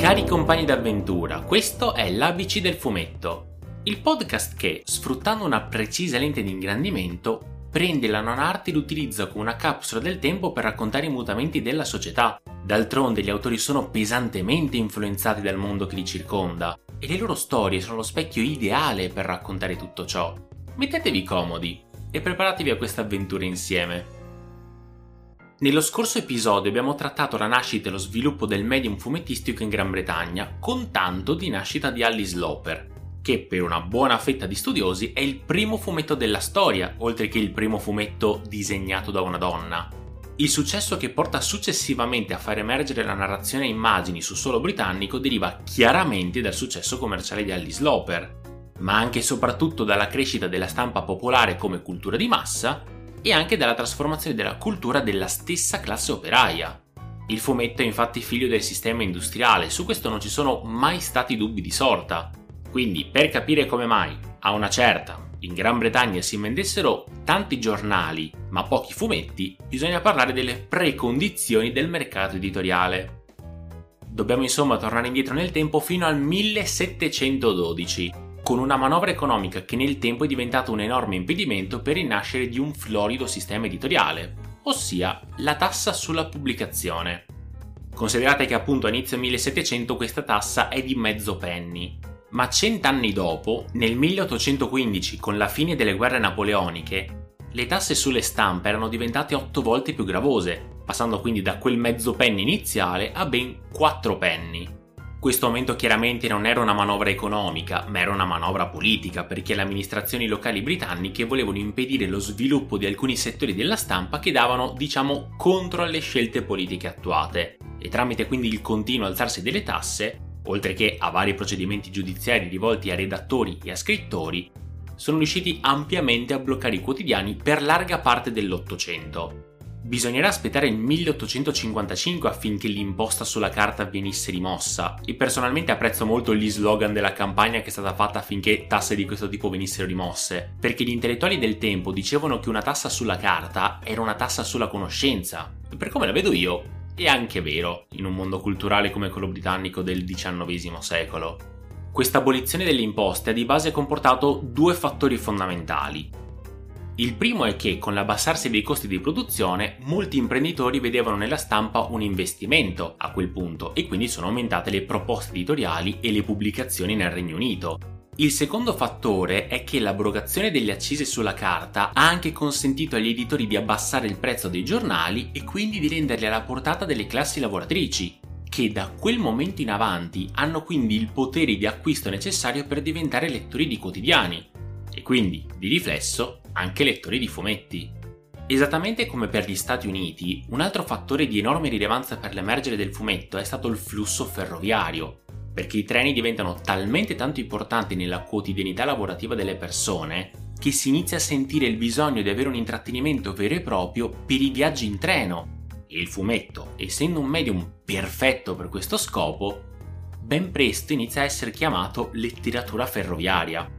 Cari compagni d'avventura, questo è l'ABC del fumetto, il podcast che, sfruttando una precisa lente di ingrandimento, prende la non arte e l'utilizza come una capsula del tempo per raccontare i mutamenti della società. D'altronde gli autori sono pesantemente influenzati dal mondo che li circonda e le loro storie sono lo specchio ideale per raccontare tutto ciò. Mettetevi comodi e preparatevi a questa avventura insieme. Nello scorso episodio abbiamo trattato la nascita e lo sviluppo del medium fumettistico in Gran Bretagna, con tanto di nascita di Alice Loper, che per una buona fetta di studiosi è il primo fumetto della storia, oltre che il primo fumetto disegnato da una donna. Il successo che porta successivamente a far emergere la narrazione a immagini su suolo britannico deriva chiaramente dal successo commerciale di Alice Loper, ma anche e soprattutto dalla crescita della stampa popolare come cultura di massa e anche dalla trasformazione della cultura della stessa classe operaia. Il fumetto è infatti figlio del sistema industriale, su questo non ci sono mai stati dubbi di sorta. Quindi, per capire come mai, a una certa, in Gran Bretagna si vendessero tanti giornali, ma pochi fumetti, bisogna parlare delle precondizioni del mercato editoriale. Dobbiamo insomma tornare indietro nel tempo fino al 1712, con una manovra economica che nel tempo è diventata un enorme impedimento per il nascere di un florido sistema editoriale, ossia la tassa sulla pubblicazione. Considerate che appunto a inizio 1700 questa tassa è di mezzo penny, ma cent'anni dopo, nel 1815, con la fine delle guerre napoleoniche, le tasse sulle stampe erano diventate otto volte più gravose, passando quindi da quel mezzo penny iniziale a ben 4 penny. Questo aumento chiaramente non era una manovra economica, ma era una manovra politica, perché le amministrazioni locali britanniche volevano impedire lo sviluppo di alcuni settori della stampa che davano, diciamo, contro alle scelte politiche attuate. E tramite quindi il continuo alzarsi delle tasse, oltre che a vari procedimenti giudiziari rivolti a redattori e a scrittori, sono riusciti ampiamente a bloccare i quotidiani per larga parte dell'Ottocento. Bisognerà aspettare il 1855 affinché l'imposta sulla carta venisse rimossa e personalmente apprezzo molto gli slogan della campagna che è stata fatta affinché tasse di questo tipo venissero rimosse, perché gli intellettuali del tempo dicevano che una tassa sulla carta era una tassa sulla conoscenza. Per come la vedo io, è anche vero in un mondo culturale come quello britannico del XIX secolo. Questa abolizione delle imposte ha di base comportato due fattori fondamentali. Il primo è che con l'abbassarsi dei costi di produzione molti imprenditori vedevano nella stampa un investimento a quel punto e quindi sono aumentate le proposte editoriali e le pubblicazioni nel Regno Unito. Il secondo fattore è che l'abrogazione delle accise sulla carta ha anche consentito agli editori di abbassare il prezzo dei giornali e quindi di renderli alla portata delle classi lavoratrici, che da quel momento in avanti hanno quindi il potere di acquisto necessario per diventare lettori di quotidiani quindi, di riflesso, anche lettori di fumetti. Esattamente come per gli Stati Uniti, un altro fattore di enorme rilevanza per l'emergere del fumetto è stato il flusso ferroviario, perché i treni diventano talmente tanto importanti nella quotidianità lavorativa delle persone che si inizia a sentire il bisogno di avere un intrattenimento vero e proprio per i viaggi in treno. E il fumetto, essendo un medium perfetto per questo scopo, ben presto inizia a essere chiamato letteratura ferroviaria.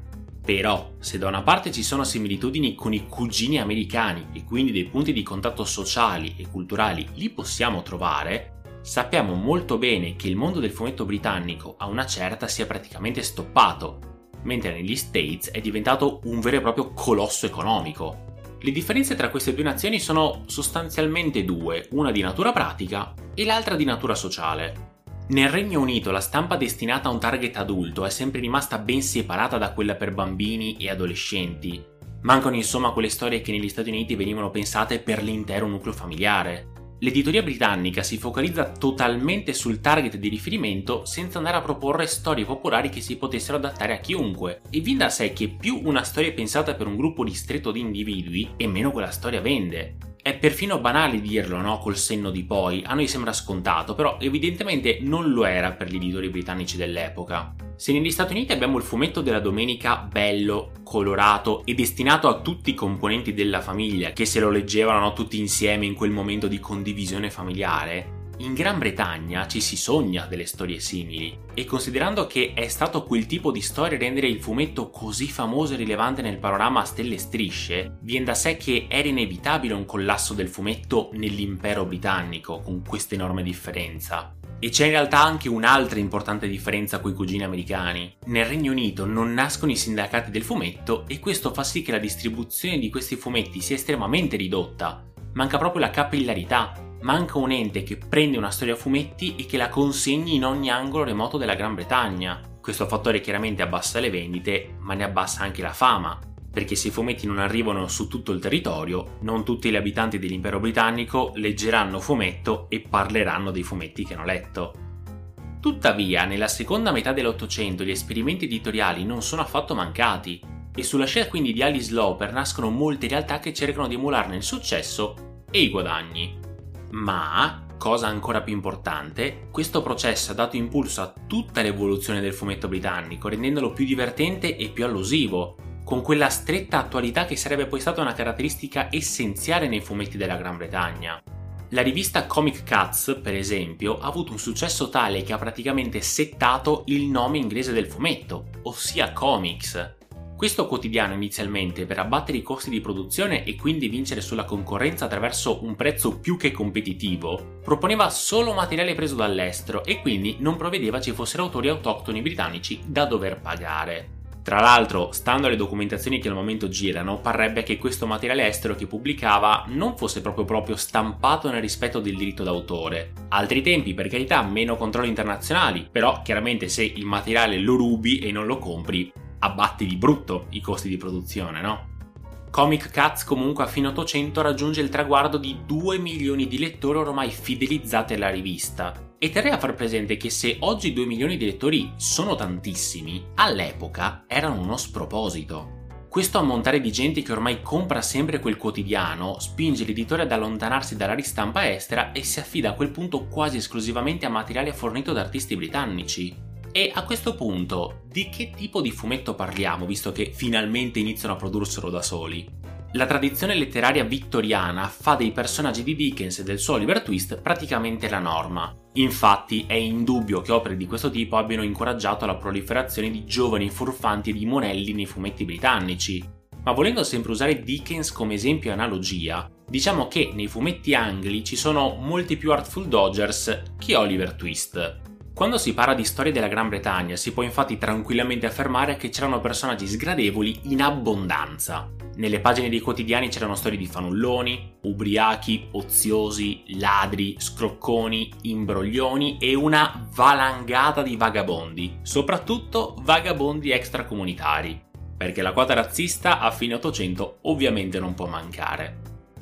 Però, se da una parte ci sono similitudini con i cugini americani e quindi dei punti di contatto sociali e culturali li possiamo trovare, sappiamo molto bene che il mondo del fumetto britannico a una certa si è praticamente stoppato mentre negli States è diventato un vero e proprio colosso economico. Le differenze tra queste due nazioni sono sostanzialmente due, una di natura pratica e l'altra di natura sociale. Nel Regno Unito la stampa destinata a un target adulto è sempre rimasta ben separata da quella per bambini e adolescenti. Mancano insomma quelle storie che negli Stati Uniti venivano pensate per l'intero nucleo familiare. L'editoria britannica si focalizza totalmente sul target di riferimento senza andare a proporre storie popolari che si potessero adattare a chiunque, e viene da sé che più una storia è pensata per un gruppo ristretto di individui e meno quella storia vende. È perfino banale dirlo, no? Col senno di poi, a noi sembra scontato, però evidentemente non lo era per gli editori britannici dell'epoca. Se negli Stati Uniti abbiamo il fumetto della domenica bello, colorato e destinato a tutti i componenti della famiglia che se lo leggevano no, tutti insieme in quel momento di condivisione familiare, in Gran Bretagna ci si sogna delle storie simili e considerando che è stato quel tipo di storia a rendere il fumetto così famoso e rilevante nel panorama a stelle e strisce, viene da sé che era inevitabile un collasso del fumetto nell'impero britannico con questa enorme differenza. E c'è in realtà anche un'altra importante differenza con i cugini americani. Nel Regno Unito non nascono i sindacati del fumetto e questo fa sì che la distribuzione di questi fumetti sia estremamente ridotta. Manca proprio la capillarità manca un ente che prende una storia a fumetti e che la consegni in ogni angolo remoto della Gran Bretagna. Questo fattore chiaramente abbassa le vendite, ma ne abbassa anche la fama, perché se i fumetti non arrivano su tutto il territorio, non tutti gli abitanti dell'impero britannico leggeranno fumetto e parleranno dei fumetti che hanno letto. Tuttavia, nella seconda metà dell'Ottocento gli esperimenti editoriali non sono affatto mancati, e sulla scia quindi di Alice Lauper nascono molte realtà che cercano di emularne il successo e i guadagni. Ma, cosa ancora più importante, questo processo ha dato impulso a tutta l'evoluzione del fumetto britannico, rendendolo più divertente e più allusivo, con quella stretta attualità che sarebbe poi stata una caratteristica essenziale nei fumetti della Gran Bretagna. La rivista Comic Cuts, per esempio, ha avuto un successo tale che ha praticamente settato il nome inglese del fumetto, ossia Comics, questo quotidiano inizialmente, per abbattere i costi di produzione e quindi vincere sulla concorrenza attraverso un prezzo più che competitivo, proponeva solo materiale preso dall'estero e quindi non prevedeva ci fossero autori autoctoni britannici da dover pagare. Tra l'altro, stando alle documentazioni che al momento girano, parrebbe che questo materiale estero che pubblicava non fosse proprio proprio stampato nel rispetto del diritto d'autore. Altri tempi, per carità, meno controlli internazionali, però chiaramente se il materiale lo rubi e non lo compri, abbatti di brutto i costi di produzione, no? Comic Cats comunque a fine 800 raggiunge il traguardo di 2 milioni di lettori ormai fidelizzati alla rivista. E terrei a far presente che se oggi 2 milioni di lettori sono tantissimi, all'epoca erano uno sproposito. Questo ammontare di gente che ormai compra sempre quel quotidiano spinge l'editore ad allontanarsi dalla ristampa estera e si affida a quel punto quasi esclusivamente a materiale fornito da artisti britannici. E a questo punto, di che tipo di fumetto parliamo, visto che finalmente iniziano a produrselo da soli? La tradizione letteraria vittoriana fa dei personaggi di Dickens e del suo Oliver Twist praticamente la norma. Infatti è indubbio che opere di questo tipo abbiano incoraggiato la proliferazione di giovani furfanti e di monelli nei fumetti britannici. Ma volendo sempre usare Dickens come esempio e analogia, diciamo che nei fumetti angli ci sono molti più Artful Dodgers che Oliver Twist. Quando si parla di storie della Gran Bretagna si può infatti tranquillamente affermare che c'erano personaggi sgradevoli in abbondanza. Nelle pagine dei quotidiani c'erano storie di fanulloni, ubriachi, oziosi, ladri, scrocconi, imbroglioni e una valangata di vagabondi, soprattutto vagabondi extracomunitari, perché la quota razzista a fine 800 ovviamente non può mancare.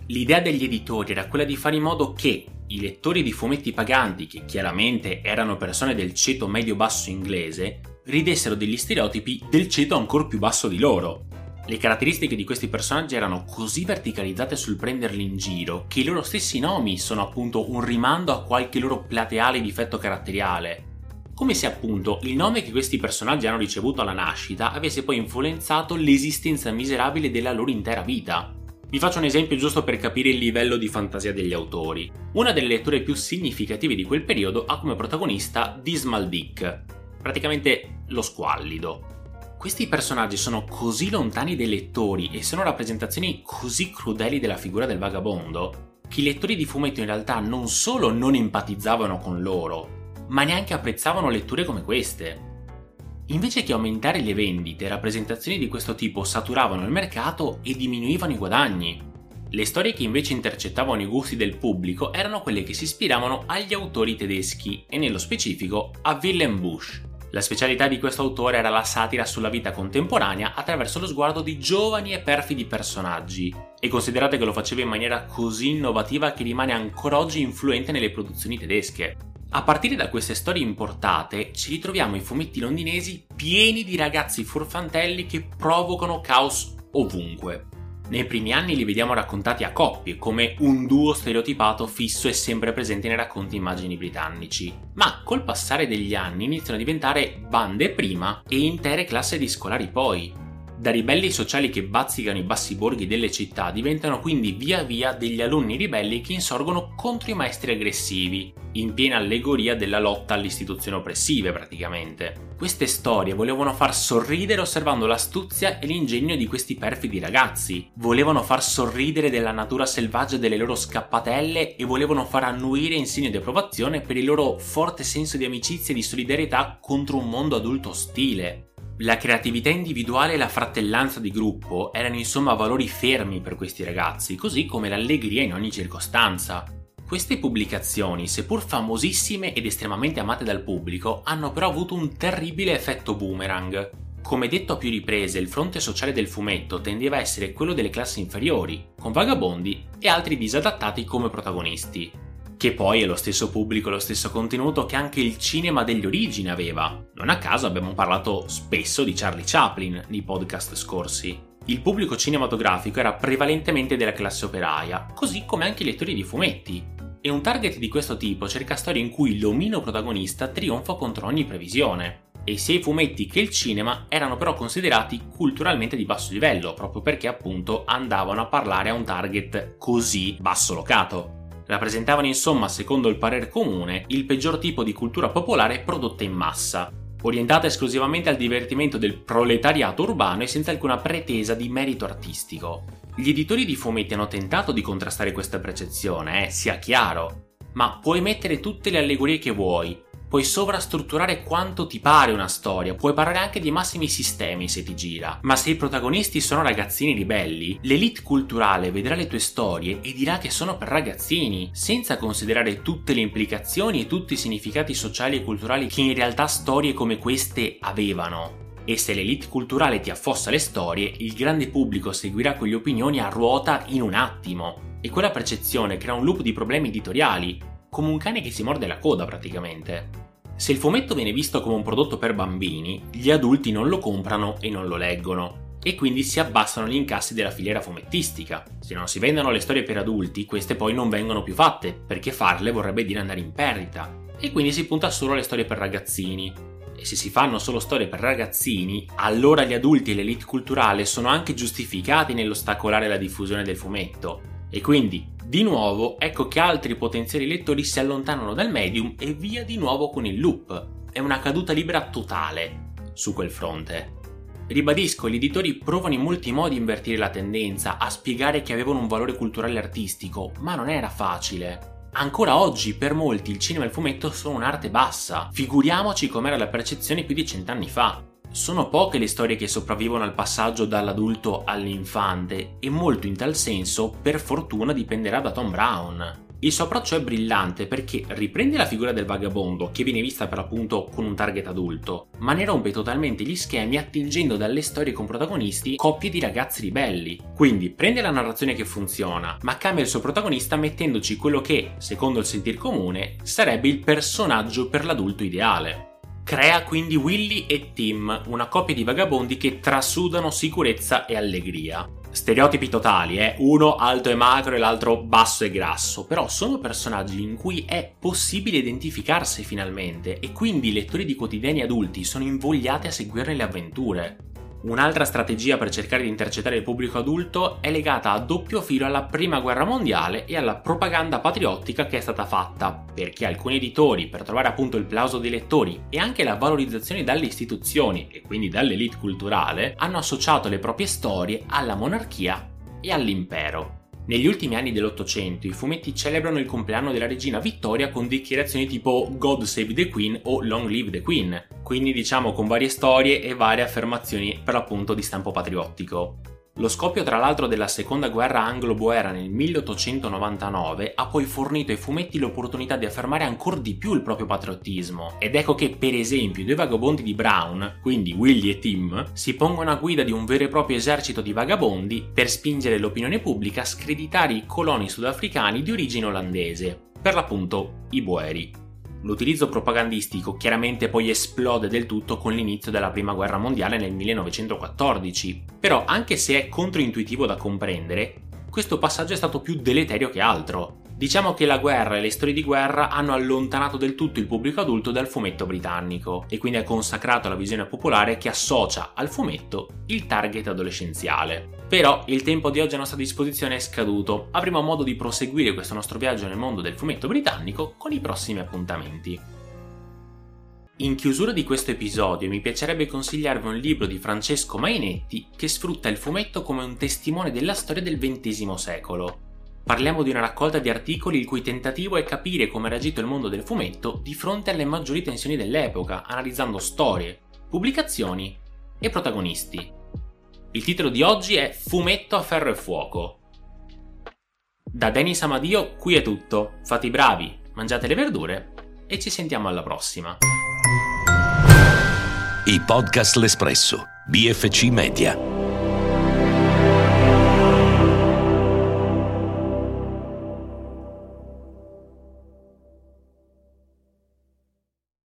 L'idea degli editori era quella di fare in modo che i lettori di fumetti paganti, che chiaramente erano persone del ceto medio-basso inglese, ridessero degli stereotipi del ceto ancora più basso di loro. Le caratteristiche di questi personaggi erano così verticalizzate sul prenderli in giro che i loro stessi nomi sono appunto un rimando a qualche loro plateale difetto caratteriale. Come se appunto il nome che questi personaggi hanno ricevuto alla nascita avesse poi influenzato l'esistenza miserabile della loro intera vita. Vi faccio un esempio giusto per capire il livello di fantasia degli autori. Una delle letture più significative di quel periodo ha come protagonista Dismal Dick, praticamente lo squallido. Questi personaggi sono così lontani dai lettori e sono rappresentazioni così crudeli della figura del vagabondo che i lettori di fumetto in realtà non solo non empatizzavano con loro, ma neanche apprezzavano letture come queste. Invece che aumentare le vendite, rappresentazioni di questo tipo saturavano il mercato e diminuivano i guadagni. Le storie che invece intercettavano i gusti del pubblico erano quelle che si ispiravano agli autori tedeschi e nello specifico a Willem Busch. La specialità di questo autore era la satira sulla vita contemporanea attraverso lo sguardo di giovani e perfidi personaggi, e considerate che lo faceva in maniera così innovativa che rimane ancora oggi influente nelle produzioni tedesche. A partire da queste storie importate, ci ritroviamo i fumetti londinesi pieni di ragazzi furfantelli che provocano caos ovunque. Nei primi anni li vediamo raccontati a coppie, come un duo stereotipato fisso e sempre presente nei racconti immagini britannici. Ma col passare degli anni iniziano a diventare bande prima e intere classi di scolari poi. Da ribelli sociali che bazzicano i bassi borghi delle città diventano quindi via via degli alunni ribelli che insorgono contro i maestri aggressivi, in piena allegoria della lotta alle istituzioni oppressive praticamente. Queste storie volevano far sorridere osservando l'astuzia e l'ingegno di questi perfidi ragazzi, volevano far sorridere della natura selvaggia delle loro scappatelle e volevano far annuire in segno di approvazione per il loro forte senso di amicizia e di solidarietà contro un mondo adulto ostile. La creatività individuale e la fratellanza di gruppo erano insomma valori fermi per questi ragazzi, così come l'allegria in ogni circostanza. Queste pubblicazioni, seppur famosissime ed estremamente amate dal pubblico, hanno però avuto un terribile effetto boomerang. Come detto a più riprese, il fronte sociale del fumetto tendeva a essere quello delle classi inferiori, con vagabondi e altri disadattati come protagonisti che poi è lo stesso pubblico, lo stesso contenuto che anche il cinema degli origini aveva. Non a caso abbiamo parlato spesso di Charlie Chaplin nei podcast scorsi. Il pubblico cinematografico era prevalentemente della classe operaia, così come anche i lettori di fumetti. E un target di questo tipo cerca storie in cui l'omino protagonista trionfa contro ogni previsione. E sia i fumetti che il cinema erano però considerati culturalmente di basso livello, proprio perché appunto andavano a parlare a un target così basso locato rappresentavano insomma, secondo il parere comune, il peggior tipo di cultura popolare prodotta in massa, orientata esclusivamente al divertimento del proletariato urbano e senza alcuna pretesa di merito artistico. Gli editori di fumetti hanno tentato di contrastare questa percezione, eh, sia chiaro, ma puoi mettere tutte le allegorie che vuoi, Puoi sovrastrutturare quanto ti pare una storia, puoi parlare anche di massimi sistemi se ti gira, ma se i protagonisti sono ragazzini ribelli, l'elite culturale vedrà le tue storie e dirà che sono per ragazzini, senza considerare tutte le implicazioni e tutti i significati sociali e culturali che in realtà storie come queste avevano. E se l'elite culturale ti affossa le storie, il grande pubblico seguirà quelle opinioni a ruota in un attimo. E quella percezione crea un loop di problemi editoriali, come un cane che si morde la coda praticamente. Se il fumetto viene visto come un prodotto per bambini, gli adulti non lo comprano e non lo leggono, e quindi si abbassano gli incassi della filiera fumettistica. Se non si vendono le storie per adulti, queste poi non vengono più fatte, perché farle vorrebbe dire andare in perdita, e quindi si punta solo alle storie per ragazzini. E se si fanno solo storie per ragazzini, allora gli adulti e l'elite culturale sono anche giustificati nell'ostacolare la diffusione del fumetto, e quindi di nuovo, ecco che altri potenziali lettori si allontanano dal medium e via di nuovo con il loop. È una caduta libera totale su quel fronte. Ribadisco, gli editori provano in molti modi a invertire la tendenza, a spiegare che avevano un valore culturale artistico, ma non era facile. Ancora oggi per molti il cinema e il fumetto sono un'arte bassa, figuriamoci com'era la percezione più di cent'anni fa. Sono poche le storie che sopravvivono al passaggio dall'adulto all'infante e molto in tal senso, per fortuna, dipenderà da Tom Brown. Il suo approccio è brillante perché riprende la figura del vagabondo, che viene vista per appunto con un target adulto, ma ne rompe totalmente gli schemi attingendo dalle storie con protagonisti coppie di ragazzi ribelli. Quindi prende la narrazione che funziona, ma cambia il suo protagonista mettendoci quello che, secondo il sentir comune, sarebbe il personaggio per l'adulto ideale. Crea quindi Willy e Tim, una coppia di vagabondi che trasudano sicurezza e allegria. Stereotipi totali, eh? uno alto e magro e l'altro basso e grasso, però sono personaggi in cui è possibile identificarsi finalmente e quindi i lettori di quotidiani adulti sono invogliati a seguirne le avventure. Un'altra strategia per cercare di intercettare il pubblico adulto è legata a doppio filo alla prima guerra mondiale e alla propaganda patriottica che è stata fatta, perché alcuni editori, per trovare appunto il plauso dei lettori e anche la valorizzazione dalle istituzioni e quindi dall'elite culturale, hanno associato le proprie storie alla monarchia e all'impero. Negli ultimi anni dell'Ottocento i fumetti celebrano il compleanno della regina Vittoria con dichiarazioni tipo God Save the Queen o Long Live the Queen, quindi diciamo con varie storie e varie affermazioni per l'appunto di stampo patriottico. Lo scoppio tra l'altro della seconda guerra anglo-boera nel 1899 ha poi fornito ai fumetti l'opportunità di affermare ancora di più il proprio patriottismo. Ed ecco che per esempio i due vagabondi di Brown, quindi Willy e Tim, si pongono a guida di un vero e proprio esercito di vagabondi per spingere l'opinione pubblica a screditare i coloni sudafricani di origine olandese, per l'appunto i boeri. L'utilizzo propagandistico chiaramente poi esplode del tutto con l'inizio della Prima Guerra Mondiale nel 1914, però anche se è controintuitivo da comprendere, questo passaggio è stato più deleterio che altro. Diciamo che la guerra e le storie di guerra hanno allontanato del tutto il pubblico adulto dal fumetto britannico e quindi ha consacrato la visione popolare che associa al fumetto il target adolescenziale. Però il tempo di oggi a nostra disposizione è scaduto, avremo modo di proseguire questo nostro viaggio nel mondo del fumetto britannico con i prossimi appuntamenti. In chiusura di questo episodio mi piacerebbe consigliarvi un libro di Francesco Mainetti che sfrutta il fumetto come un testimone della storia del XX secolo. Parliamo di una raccolta di articoli il cui tentativo è capire come ha reagito il mondo del fumetto di fronte alle maggiori tensioni dell'epoca, analizzando storie, pubblicazioni e protagonisti. Il titolo di oggi è Fumetto a ferro e fuoco. Da Denis Amadio qui è tutto, fate i bravi, mangiate le verdure e ci sentiamo alla prossima. I podcast L'Espresso, BFC Media.